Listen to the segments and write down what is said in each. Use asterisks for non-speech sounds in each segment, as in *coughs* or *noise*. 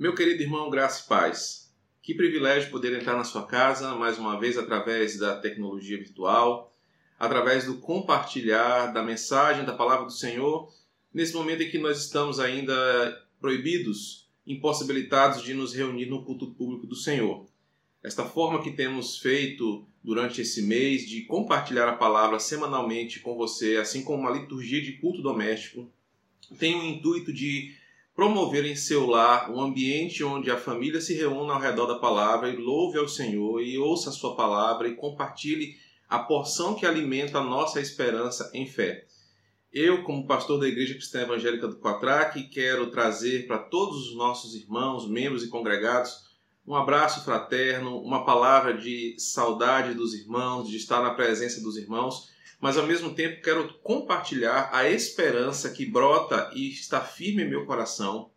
Meu querido irmão, graça e paz. Que privilégio poder entrar na sua casa mais uma vez através da tecnologia virtual, através do compartilhar da mensagem da palavra do Senhor, nesse momento em que nós estamos ainda proibidos, impossibilitados de nos reunir no culto público do Senhor. Esta forma que temos feito durante esse mês de compartilhar a palavra semanalmente com você, assim como uma liturgia de culto doméstico, tem o intuito de promover em seu lar um ambiente onde a família se reúna ao redor da palavra e louve ao Senhor e ouça a sua palavra e compartilhe a porção que alimenta a nossa esperança em fé. Eu, como pastor da Igreja Cristã Evangélica do Quatraque, quero trazer para todos os nossos irmãos, membros e congregados um abraço fraterno, uma palavra de saudade dos irmãos, de estar na presença dos irmãos mas ao mesmo tempo quero compartilhar a esperança que brota e está firme em meu coração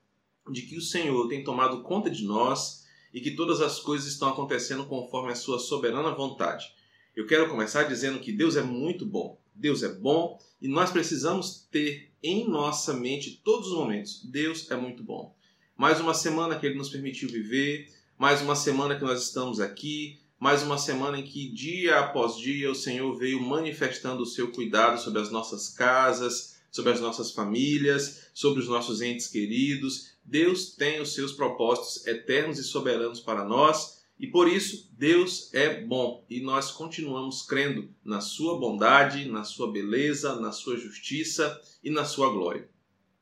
de que o Senhor tem tomado conta de nós e que todas as coisas estão acontecendo conforme a sua soberana vontade. Eu quero começar dizendo que Deus é muito bom. Deus é bom e nós precisamos ter em nossa mente todos os momentos. Deus é muito bom. Mais uma semana que ele nos permitiu viver, mais uma semana que nós estamos aqui, mais uma semana em que, dia após dia, o Senhor veio manifestando o seu cuidado sobre as nossas casas, sobre as nossas famílias, sobre os nossos entes queridos. Deus tem os seus propósitos eternos e soberanos para nós e por isso Deus é bom e nós continuamos crendo na Sua bondade, na Sua beleza, na Sua justiça e na Sua glória.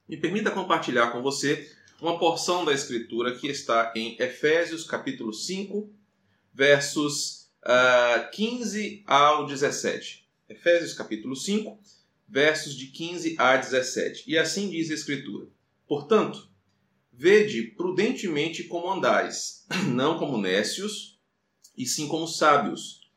Me permita compartilhar com você uma porção da Escritura que está em Efésios capítulo 5, versos uh, ah, 15 ao 17. Efésios capítulo 5, versos de 15 a 17. E assim diz a Escritura: Portanto, vede prudentemente como andais, *clears throat* não como nécios, e sim como sábios,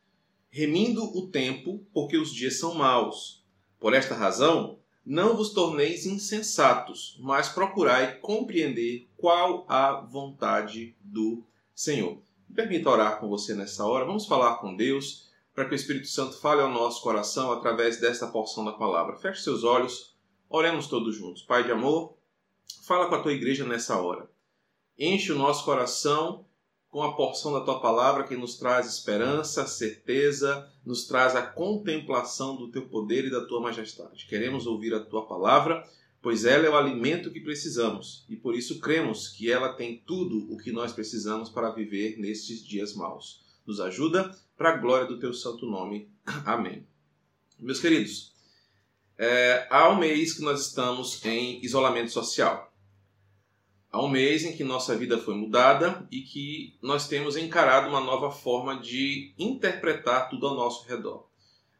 remindo o tempo, porque os dias são maus. Por esta razão, não vos torneis insensatos, mas procurai compreender qual a vontade do Senhor. Permita orar com você nessa hora. Vamos falar com Deus para que o Espírito Santo fale ao nosso coração através desta porção da palavra. Feche seus olhos, oremos todos juntos. Pai de amor, fala com a tua igreja nessa hora. Enche o nosso coração com a porção da tua palavra que nos traz esperança, certeza, nos traz a contemplação do teu poder e da tua majestade. Queremos ouvir a tua palavra pois ela é o alimento que precisamos e por isso cremos que ela tem tudo o que nós precisamos para viver nestes dias maus. Nos ajuda para a glória do teu santo nome. *coughs* Amém. Meus queridos, é, há um mês que nós estamos em isolamento social. Há um mês em que nossa vida foi mudada e que nós temos encarado uma nova forma de interpretar tudo ao nosso redor.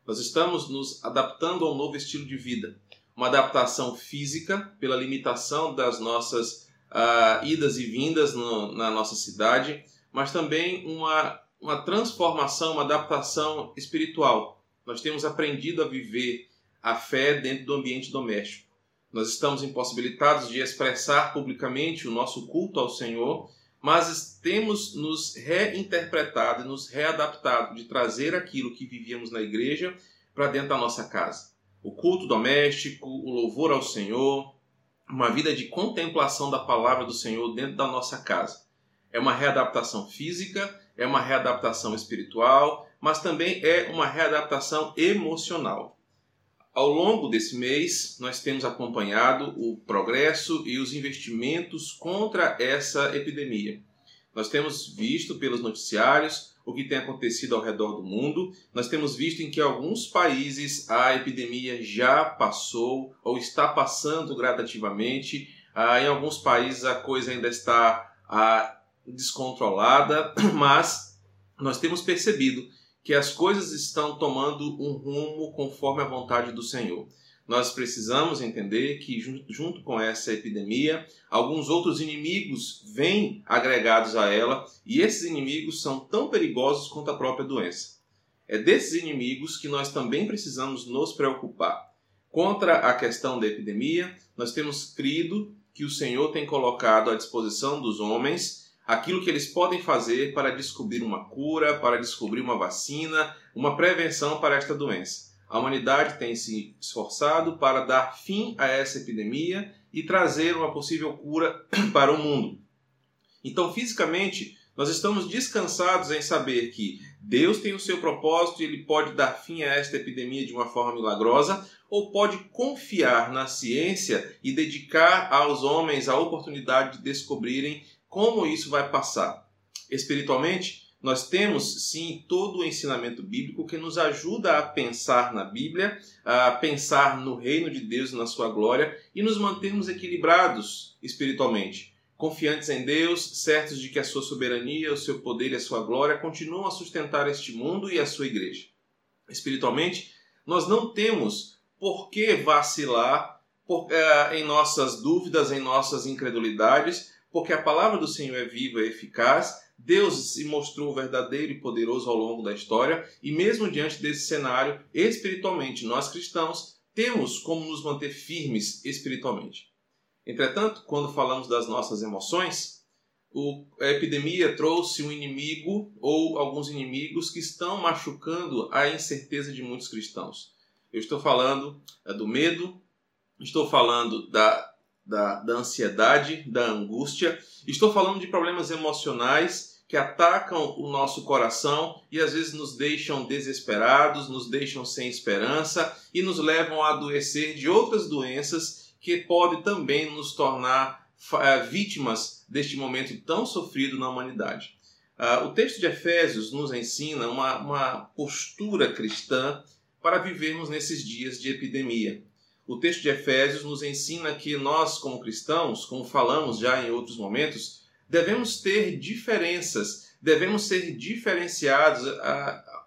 Nós estamos nos adaptando a um novo estilo de vida uma adaptação física pela limitação das nossas uh, idas e vindas no, na nossa cidade, mas também uma, uma transformação, uma adaptação espiritual. Nós temos aprendido a viver a fé dentro do ambiente doméstico. Nós estamos impossibilitados de expressar publicamente o nosso culto ao Senhor, mas temos nos reinterpretado e nos readaptado de trazer aquilo que vivíamos na igreja para dentro da nossa casa o culto doméstico, o louvor ao Senhor, uma vida de contemplação da palavra do Senhor dentro da nossa casa. É uma readaptação física, é uma readaptação espiritual, mas também é uma readaptação emocional. Ao longo desse mês, nós temos acompanhado o progresso e os investimentos contra essa epidemia. Nós temos visto pelos noticiários o que tem acontecido ao redor do mundo. Nós temos visto em que alguns países a epidemia já passou ou está passando gradativamente. Ah, em alguns países a coisa ainda está ah, descontrolada, *clears throat* mas nós temos percebido que as coisas estão tomando um rumo conforme a vontade do Senhor. Nós precisamos entender que, junto com essa epidemia, alguns outros inimigos vêm agregados a ela e esses inimigos são tão perigosos quanto a própria doença. É desses inimigos que nós também precisamos nos preocupar. Contra a questão da epidemia, nós temos crido que o Senhor tem colocado à disposição dos homens aquilo que eles podem fazer para descobrir uma cura, para descobrir uma vacina, uma prevenção para esta doença. A humanidade tem se esforçado para dar fim a essa epidemia e trazer uma possível cura *clears throat* para o mundo. Então, fisicamente, nós estamos descansados em saber que Deus tem o seu propósito e ele pode dar fim a esta epidemia de uma forma milagrosa, ou pode confiar na ciência e dedicar aos homens a oportunidade de descobrirem como isso vai passar. Espiritualmente, nós temos sim todo o ensinamento bíblico que nos ajuda a pensar na Bíblia, a pensar no reino de Deus e na sua glória e nos mantermos equilibrados espiritualmente confiantes em Deus, certos de que a sua soberania, o seu poder e a sua glória continuam a sustentar este mundo e a sua igreja. Espiritualmente, nós não temos por que vacilar por, eh, em nossas dúvidas, em nossas incredulidades, porque a palavra do Senhor é viva e eficaz. Deus se mostrou verdadeiro e poderoso ao longo da história, e mesmo diante desse cenário, espiritualmente, nós cristãos temos como nos manter firmes espiritualmente. Entretanto, quando falamos das nossas emoções, a epidemia trouxe um inimigo ou alguns inimigos que estão machucando a incerteza de muitos cristãos. Eu estou falando é, do medo, estou falando da, da, da ansiedade, da angústia, estou falando de problemas emocionais que atacam o nosso coração e às vezes nos deixam desesperados, nos deixam sem esperança e nos levam a adoecer de outras doenças que pode também nos tornar eh, vítimas deste momento tão sofrido na humanidade. Uh, o texto de Efésios nos ensina uma, uma postura cristã para vivermos nesses dias de epidemia. O texto de Efésios nos ensina que nós, como cristãos, como falamos já em outros momentos, devemos ter diferenças, devemos ser diferenciados uh,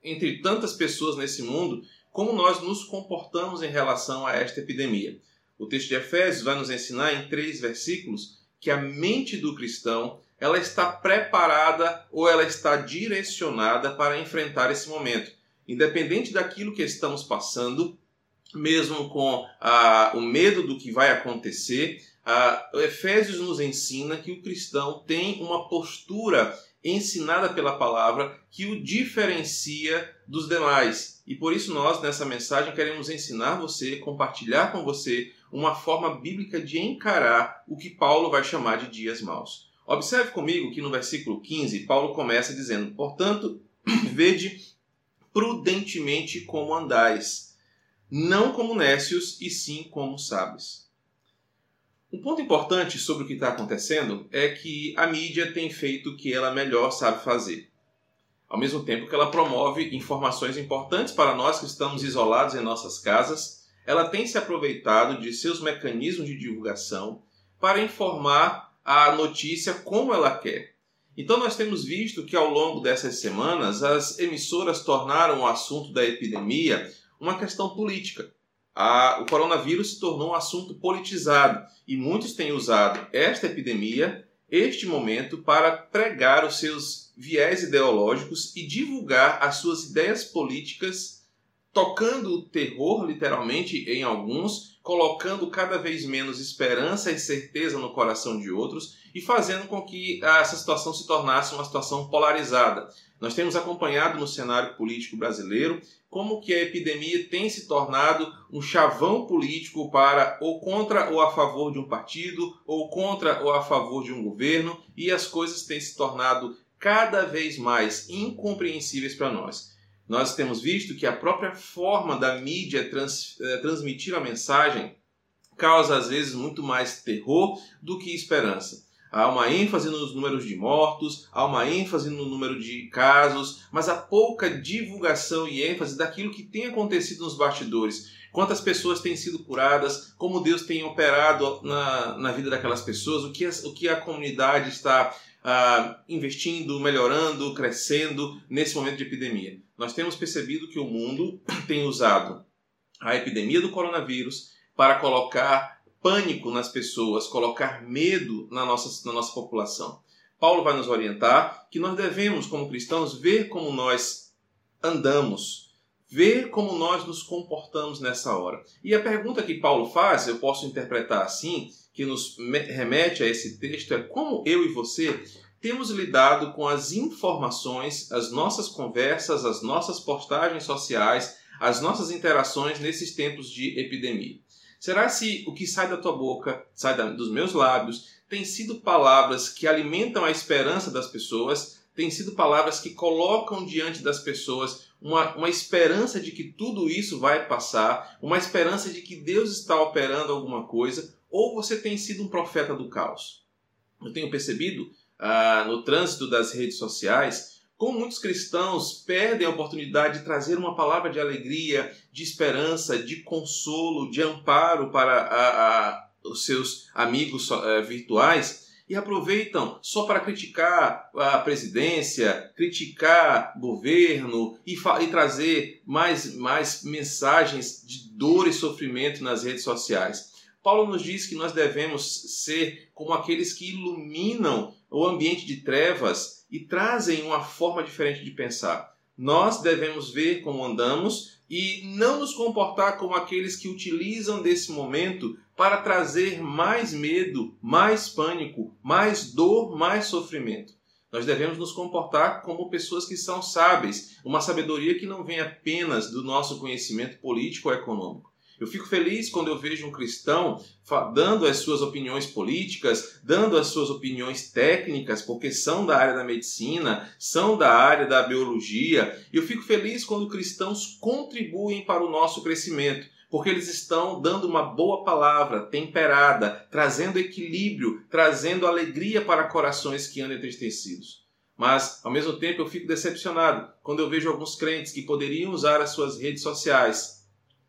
entre tantas pessoas nesse mundo, como nós nos comportamos em relação a esta epidemia. O texto de Efésios vai nos ensinar em três versículos que a mente do cristão ela está preparada ou ela está direcionada para enfrentar esse momento. Independente daquilo que estamos passando, mesmo com ah, o medo do que vai acontecer, ah, Efésios nos ensina que o cristão tem uma postura ensinada pela palavra que o diferencia dos demais. E por isso nós nessa mensagem queremos ensinar você, compartilhar com você uma forma bíblica de encarar o que Paulo vai chamar de dias maus. Observe comigo que no versículo 15 Paulo começa dizendo: "Portanto, *clears throat* vede prudentemente como andais, não como nécios, e sim como sábios." Um ponto importante sobre o que está acontecendo é que a mídia tem feito o que ela melhor sabe fazer. Ao mesmo tempo que ela promove informações importantes para nós que estamos isolados em nossas casas, ela tem se aproveitado de seus mecanismos de divulgação para informar a notícia como ela quer. Então nós temos visto que ao longo dessas semanas as emissoras tornaram o assunto da epidemia uma questão política a, o coronavírus se tornou um assunto politizado e muitos têm usado esta epidemia, este momento, para pregar os seus viés ideológicos e divulgar as suas ideias políticas, tocando o terror, literalmente, em alguns, colocando cada vez menos esperança e certeza no coração de outros e fazendo com que essa situação se tornasse uma situação polarizada. Nós temos acompanhado no cenário político brasileiro como que a epidemia tem se tornado um chavão político para ou contra ou a favor de um partido, ou contra ou a favor de um governo, e as coisas têm se tornado cada vez mais incompreensíveis para nós. Nós temos visto que a própria forma da mídia trans, eh, transmitir a mensagem causa às vezes muito mais terror do que esperança. Há uma ênfase nos números de mortos, há uma ênfase no número de casos, mas há pouca divulgação e ênfase daquilo que tem acontecido nos bastidores. Quantas pessoas têm sido curadas, como Deus tem operado na, na vida daquelas pessoas, o que a, o que a comunidade está ah, investindo, melhorando, crescendo nesse momento de epidemia. Nós temos percebido que o mundo *coughs* tem usado a epidemia do coronavírus para colocar pânico nas pessoas, colocar medo na nossa, na nossa população. Paulo vai nos orientar que nós devemos, como cristãos, ver como nós andamos, ver como nós nos comportamos nessa hora. E a pergunta que Paulo faz, eu posso interpretar assim, que nos remete a esse texto, é como eu e você temos lidado com as informações, as nossas conversas, as nossas postagens sociais, as nossas interações nesses tempos de epidemia. Será se o que sai da tua boca, sai dos meus lábios, têm sido palavras que alimentam a esperança das pessoas, têm sido palavras que colocam diante das pessoas uma, uma esperança de que tudo isso vai passar, uma esperança de que Deus está operando alguma coisa, ou você tem sido um profeta do caos? Eu tenho percebido ah, no trânsito das redes sociais como muitos cristãos perdem a oportunidade de trazer uma palavra de alegria, de esperança, de consolo, de amparo para a, a, os seus amigos uh, virtuais e aproveitam só para criticar a presidência, criticar governo e, e, trazer mais, mais mensagens de dor e sofrimento nas redes sociais. Paulo nos diz que nós devemos ser como aqueles que iluminam o ambiente de trevas e trazem uma forma diferente de pensar. Nós devemos ver como andamos e não nos comportar como aqueles que utilizam desse momento para trazer mais medo, mais pânico, mais dor, mais sofrimento. Nós devemos nos comportar como pessoas que são sábias, uma sabedoria que não vem apenas do nosso conhecimento político ou econômico eu fico feliz quando eu vejo um cristão dando as suas opiniões políticas, dando as suas opiniões técnicas, porque são da área da medicina, são da área da biologia. E eu fico feliz quando cristãos contribuem para o nosso crescimento, porque eles estão dando uma boa palavra, temperada, trazendo equilíbrio, trazendo alegria para corações que andam entristecidos. Mas, ao mesmo tempo, eu fico decepcionado quando eu vejo alguns crentes que poderiam usar as suas redes sociais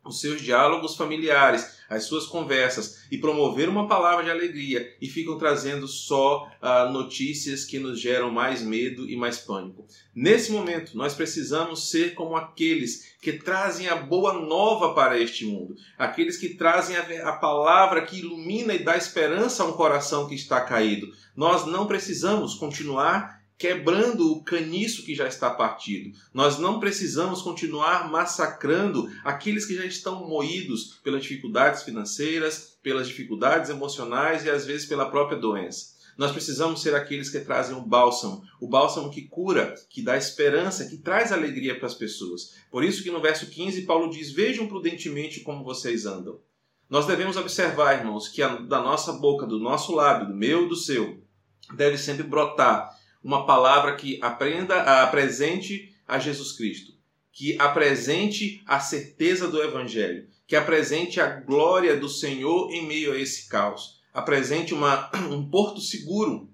os seus diálogos familiares, as suas conversas e promover uma palavra de alegria e ficam trazendo só uh, notícias que nos geram mais medo e mais pânico. Nesse momento, nós precisamos ser como aqueles que trazem a boa nova para este mundo, aqueles que trazem a, a palavra que ilumina e dá esperança a um coração que está caído. Nós não precisamos continuar quebrando o caniço que já está partido. Nós não precisamos continuar massacrando aqueles que já estão moídos pelas dificuldades financeiras, pelas dificuldades emocionais e às vezes pela própria doença. Nós precisamos ser aqueles que trazem o bálsamo, o bálsamo que cura, que dá esperança, que traz alegria para as pessoas. Por isso que no verso 15 Paulo diz: "Vejam prudentemente como vocês andam". Nós devemos observar, irmãos, que a, da nossa boca, do nosso lábio, do meu, do seu, deve sempre brotar uma palavra que aprenda, apresente a Jesus Cristo, que apresente a certeza do Evangelho, que apresente a glória do Senhor em meio a esse caos, apresente uma, *clears throat* um porto seguro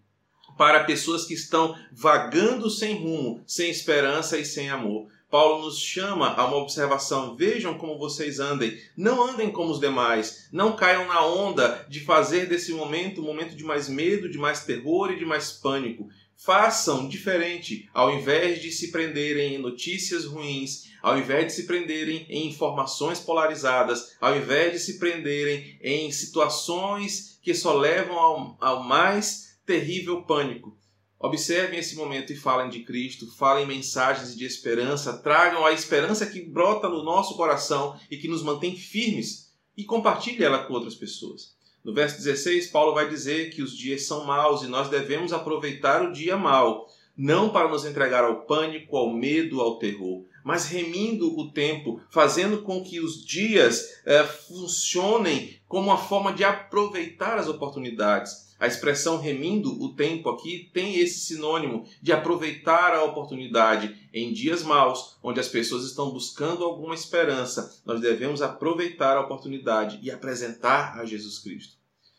para pessoas que estão vagando sem rumo, sem esperança e sem amor. Paulo nos chama a uma observação. Vejam como vocês andem. Não andem como os demais. Não caiam na onda de fazer desse momento um momento de mais medo, de mais terror e de mais pânico façam diferente, ao invés de se prenderem em notícias ruins, ao invés de se prenderem em informações polarizadas, ao invés de se prenderem em situações que só levam ao, ao mais terrível pânico. Observem esse momento e falem de Cristo, falem mensagens de esperança, tragam a esperança que brota no nosso coração e que nos mantém firmes e compartilhe ela com outras pessoas. No verso 16, Paulo vai dizer que os dias são maus e nós devemos aproveitar o dia mau, não para nos entregar ao pânico, ao medo, ao terror, mas remindo o tempo, fazendo com que os dias é, funcionem como uma forma de aproveitar as oportunidades. A expressão remindo o tempo aqui tem esse sinônimo de aproveitar a oportunidade em dias maus, onde as pessoas estão buscando alguma esperança. Nós devemos aproveitar a oportunidade e apresentar a Jesus Cristo.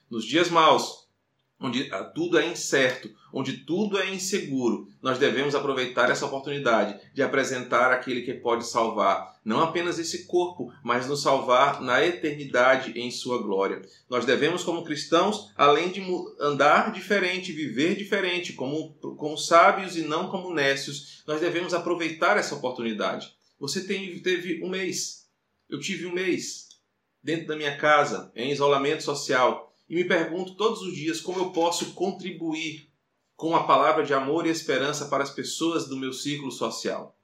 Nos dias maus, onde ah, tudo é incerto, onde tudo é inseguro, nós devemos aproveitar essa oportunidade de apresentar aquele que pode salvar não apenas esse corpo, mas nos salvar na eternidade em sua glória. Nós devemos, como cristãos, além de andar diferente, viver diferente, como, como sábios e não como nécios, nós devemos aproveitar essa oportunidade. Você tem, teve um mês, eu tive um mês dentro da minha casa, em isolamento social e me pergunto todos os dias como eu posso contribuir com a palavra de amor e esperança para as pessoas do meu círculo social.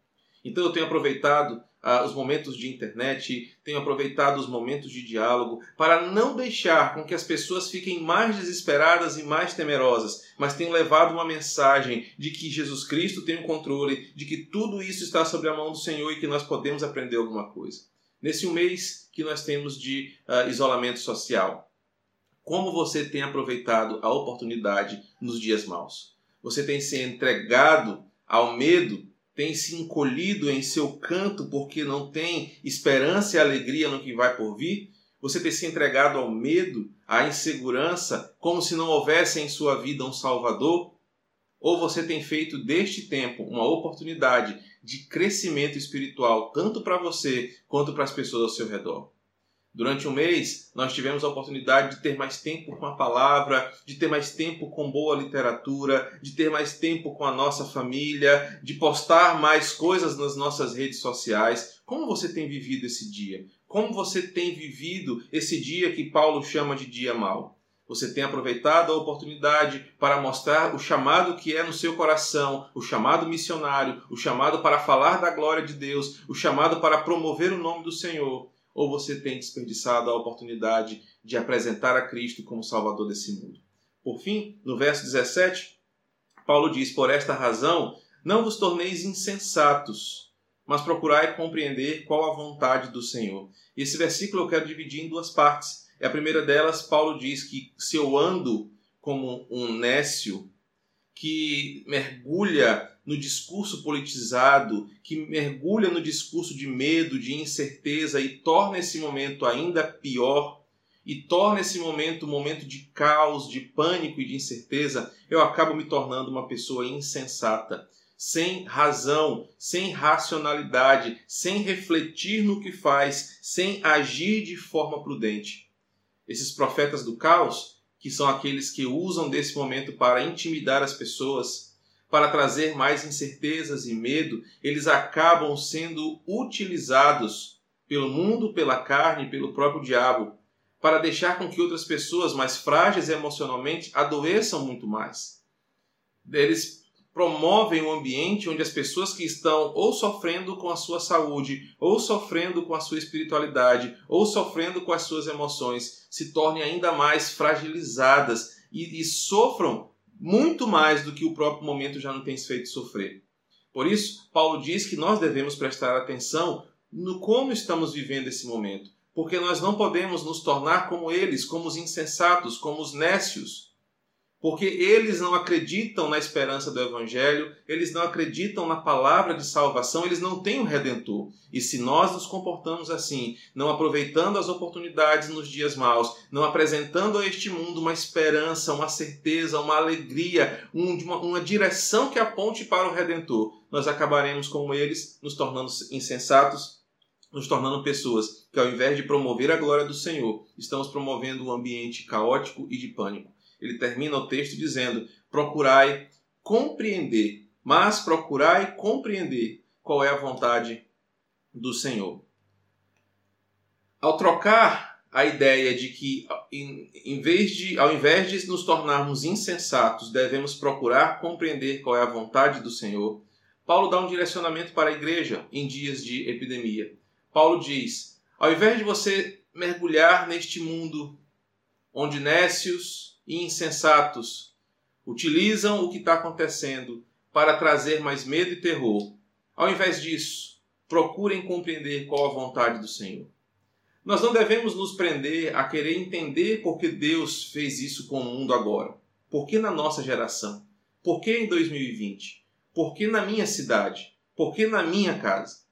Então eu tenho aproveitado ah, os momentos de internet, tenho aproveitado os momentos de diálogo para não deixar com que as pessoas fiquem mais desesperadas e mais temerosas, mas tenho levado uma mensagem de que Jesus Cristo tem o controle, de que tudo isso está sob a mão do Senhor e que nós podemos aprender alguma coisa. Nesse mês que nós temos de uh, isolamento social, Como você tem aproveitado a oportunidade nos dias maus? Você tem se entregado ao medo? Tem se encolhido em seu canto porque não tem esperança e alegria no que vai por vir? Você tem se entregado ao medo, à insegurança, como se não houvesse em sua vida um Salvador? Ou você tem feito deste tempo uma oportunidade de crescimento espiritual, tanto para você quanto para as pessoas ao seu redor? Durante um mês, nós tivemos a oportunidade de ter mais tempo com a palavra, de ter mais tempo com boa literatura, de ter mais tempo com a nossa família, de postar mais coisas nas nossas redes sociais. Como você tem vivido esse dia? Como você tem vivido esse dia que Paulo chama de dia mau? Você tem aproveitado a oportunidade para mostrar o chamado que é no seu coração, o chamado missionário, o chamado para falar da glória de Deus, o chamado para promover o nome do Senhor? Ou você tem desperdiçado a oportunidade de apresentar a Cristo como Salvador desse mundo? Por fim, no verso 17, Paulo diz: Por esta razão, não vos torneis insensatos mas procurai compreender qual a vontade do Senhor. E esse versículo eu quero dividir em duas partes. A primeira delas, Paulo diz que se eu ando como um nécio que mergulha no discurso politizado, que mergulha no discurso de medo, de incerteza e torna esse momento ainda pior, e torna esse momento um momento de caos, de pânico e de incerteza, eu acabo me tornando uma pessoa insensata sem razão, sem racionalidade, sem refletir no que faz, sem agir de forma prudente. Esses profetas do caos, que são aqueles que usam desse momento para intimidar as pessoas, para trazer mais incertezas e medo, eles acabam sendo utilizados pelo mundo, pela carne, pelo próprio diabo, para deixar com que outras pessoas mais frágeis emocionalmente adoeçam muito mais. Eles promovem um ambiente onde as pessoas que estão ou sofrendo com a sua saúde, ou sofrendo com a sua espiritualidade, ou sofrendo com as suas emoções, se tornem ainda mais fragilizadas e, e sofram muito mais do que o próprio momento já não tem feito sofrer. Por isso, Paulo diz que nós devemos prestar atenção no como estamos vivendo esse momento, porque nós não podemos nos tornar como eles, como os insensatos, como os nécios porque eles não acreditam na esperança do Evangelho, eles não acreditam na palavra de salvação, eles não têm um Redentor. E se nós nos comportamos assim, não aproveitando as oportunidades nos dias maus, não apresentando a este mundo uma esperança, uma certeza, uma alegria, um, uma, uma direção que aponte para o Redentor, nós acabaremos como eles, nos tornando insensatos, nos tornando pessoas que, ao invés de promover a glória do Senhor, estamos promovendo um ambiente caótico e de pânico ele termina o texto dizendo: procurai compreender, mas procurai compreender qual é a vontade do Senhor. Ao trocar a ideia de que, em, vez de, ao invés de nos tornarmos insensatos, devemos procurar compreender qual é a vontade do Senhor, Paulo dá um direcionamento para a igreja em dias de epidemia. Paulo diz: ao invés de você mergulhar neste mundo onde nécios, e insensatos utilizam o que está acontecendo para trazer mais medo e terror. Ao invés disso, procurem compreender qual a vontade do Senhor. Nós não devemos nos prender a querer entender por que Deus fez isso com o mundo agora. Por que na nossa geração? Por que em 2020? Por que na minha cidade? Por que na minha casa?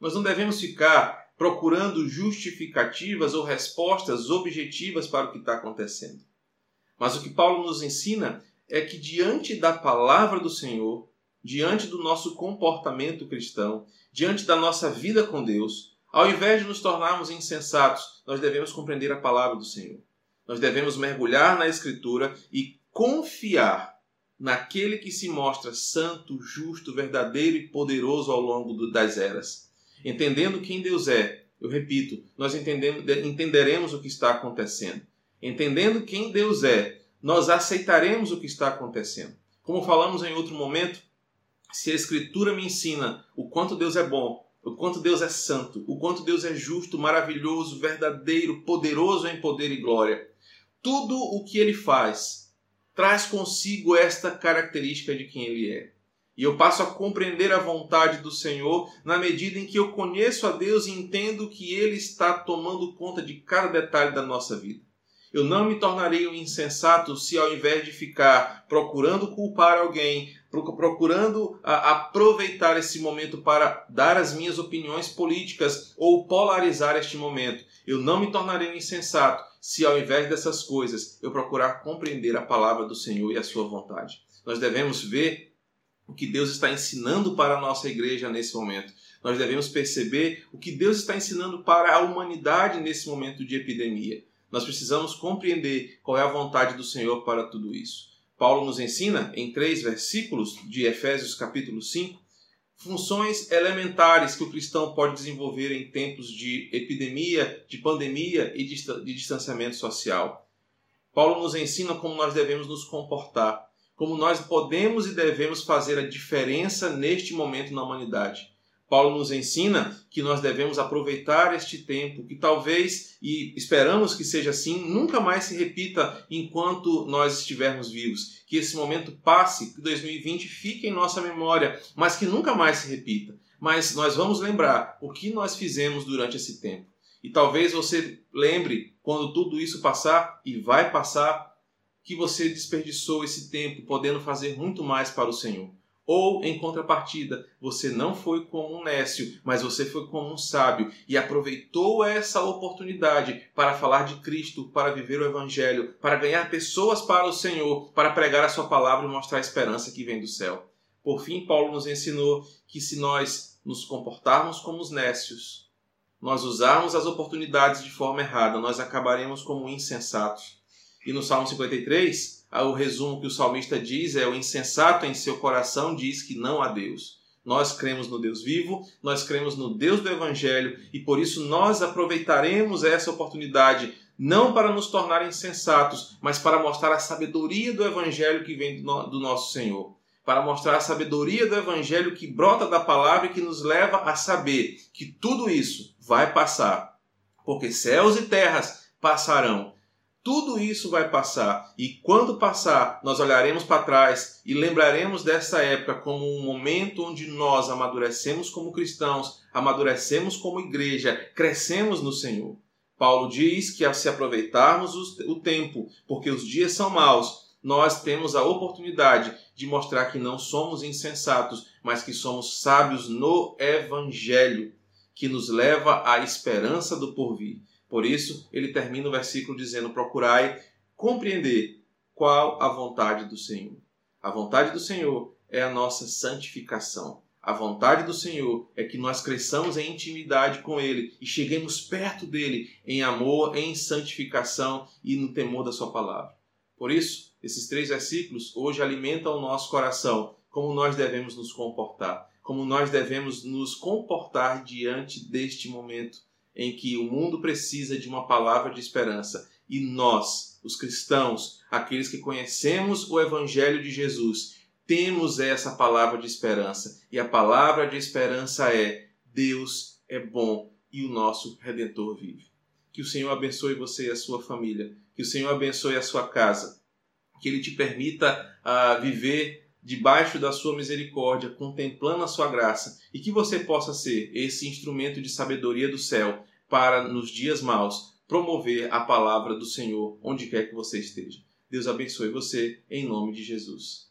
Nós não devemos ficar procurando justificativas ou respostas objetivas para o que está acontecendo. Mas o que Paulo nos ensina é que diante da palavra do Senhor, diante do nosso comportamento cristão, diante da nossa vida com Deus, ao invés de nos tornarmos insensatos, nós devemos compreender a palavra do Senhor. Nós devemos mergulhar na Escritura e confiar naquele que se mostra santo, justo, verdadeiro e poderoso ao longo das eras. Entendendo quem Deus é, eu repito, nós entenderemos o que está acontecendo. Entendendo quem Deus é, nós aceitaremos o que está acontecendo. Como falamos em outro momento, se a Escritura me ensina o quanto Deus é bom, o quanto Deus é santo, o quanto Deus é justo, maravilhoso, verdadeiro, poderoso em poder e glória, tudo o que ele faz traz consigo esta característica de quem ele é. E eu passo a compreender a vontade do Senhor na medida em que eu conheço a Deus e entendo que Ele está tomando conta de cada detalhe da nossa vida. Eu não me tornarei um insensato se, ao invés de ficar procurando culpar alguém, procurando aproveitar esse momento para dar as minhas opiniões políticas ou polarizar este momento, eu não me tornarei um insensato se, ao invés dessas coisas, eu procurar compreender a palavra do Senhor e a sua vontade. Nós devemos ver o que Deus está ensinando para a nossa igreja nesse momento. Nós devemos perceber o que Deus está ensinando para a humanidade nesse momento de epidemia. Nós precisamos compreender qual é a vontade do Senhor para tudo isso. Paulo nos ensina, em três versículos de Efésios capítulo 5, funções elementares que o cristão pode desenvolver em tempos de epidemia, de pandemia e de distanciamento social. Paulo nos ensina como nós devemos nos comportar, como nós podemos e devemos fazer a diferença neste momento na humanidade. Paulo nos ensina que nós devemos aproveitar este tempo, que talvez, e esperamos que seja assim, nunca mais se repita enquanto nós estivermos vivos. Que esse momento passe, que 2020 fique em nossa memória, mas que nunca mais se repita. Mas nós vamos lembrar o que nós fizemos durante esse tempo. E talvez você lembre, quando tudo isso passar, e vai passar, que você desperdiçou esse tempo podendo fazer muito mais para o Senhor. Ou, em contrapartida, você não foi como um nécio, mas você foi como um sábio e aproveitou essa oportunidade para falar de Cristo, para viver o Evangelho, para ganhar pessoas para o Senhor, para pregar a Sua palavra e mostrar a esperança que vem do céu. Por fim, Paulo nos ensinou que se nós nos comportarmos como os nécios, nós usarmos as oportunidades de forma errada, nós acabaremos como insensatos. E no Salmo 53, ah, o resumo que o salmista diz é: o insensato em seu coração diz que não há Deus. Nós cremos no Deus vivo, nós cremos no Deus do Evangelho e por isso nós aproveitaremos essa oportunidade não para nos tornar insensatos, mas para mostrar a sabedoria do Evangelho que vem do nosso Senhor. Para mostrar a sabedoria do Evangelho que brota da palavra e que nos leva a saber que tudo isso vai passar. Porque céus e terras passarão, tudo isso vai passar e quando passar, nós olharemos para trás e lembraremos dessa época como um momento onde nós amadurecemos como cristãos, amadurecemos como igreja, crescemos no Senhor. Paulo diz que se aproveitarmos o tempo, porque os dias são maus, nós temos a oportunidade de mostrar que não somos insensatos, mas que somos sábios no Evangelho, que nos leva à esperança do porvir. Por isso, ele termina o versículo dizendo: Procurai compreender qual a vontade do Senhor. A vontade do Senhor é a nossa santificação. A vontade do Senhor é que nós cresçamos em intimidade com Ele e cheguemos perto dele em amor, em santificação e no temor da Sua palavra. Por isso, esses três versículos hoje alimentam o nosso coração, como nós devemos nos comportar, como nós devemos nos comportar diante deste momento em que o mundo precisa de uma palavra de esperança e nós, os cristãos, aqueles que conhecemos o Evangelho de Jesus, temos essa palavra de esperança. E a palavra de esperança é: Deus é bom e o nosso Redentor vive. Que o Senhor abençoe você e a sua família. Que o Senhor abençoe a sua casa. Que Ele te permita uh, viver debaixo da sua misericórdia, contemplando a sua graça, e que você possa ser esse instrumento de sabedoria do céu para, nos dias maus, promover a palavra do Senhor onde quer que você esteja. Deus abençoe você, em nome de Jesus.